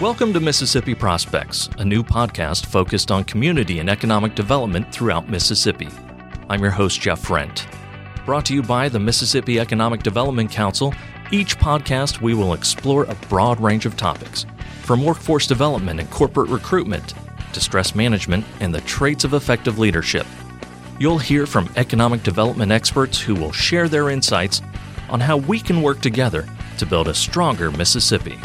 Welcome to Mississippi Prospects, a new podcast focused on community and economic development throughout Mississippi. I'm your host, Jeff Frent. Brought to you by the Mississippi Economic Development Council, each podcast we will explore a broad range of topics, from workforce development and corporate recruitment to stress management and the traits of effective leadership. You'll hear from economic development experts who will share their insights on how we can work together to build a stronger Mississippi.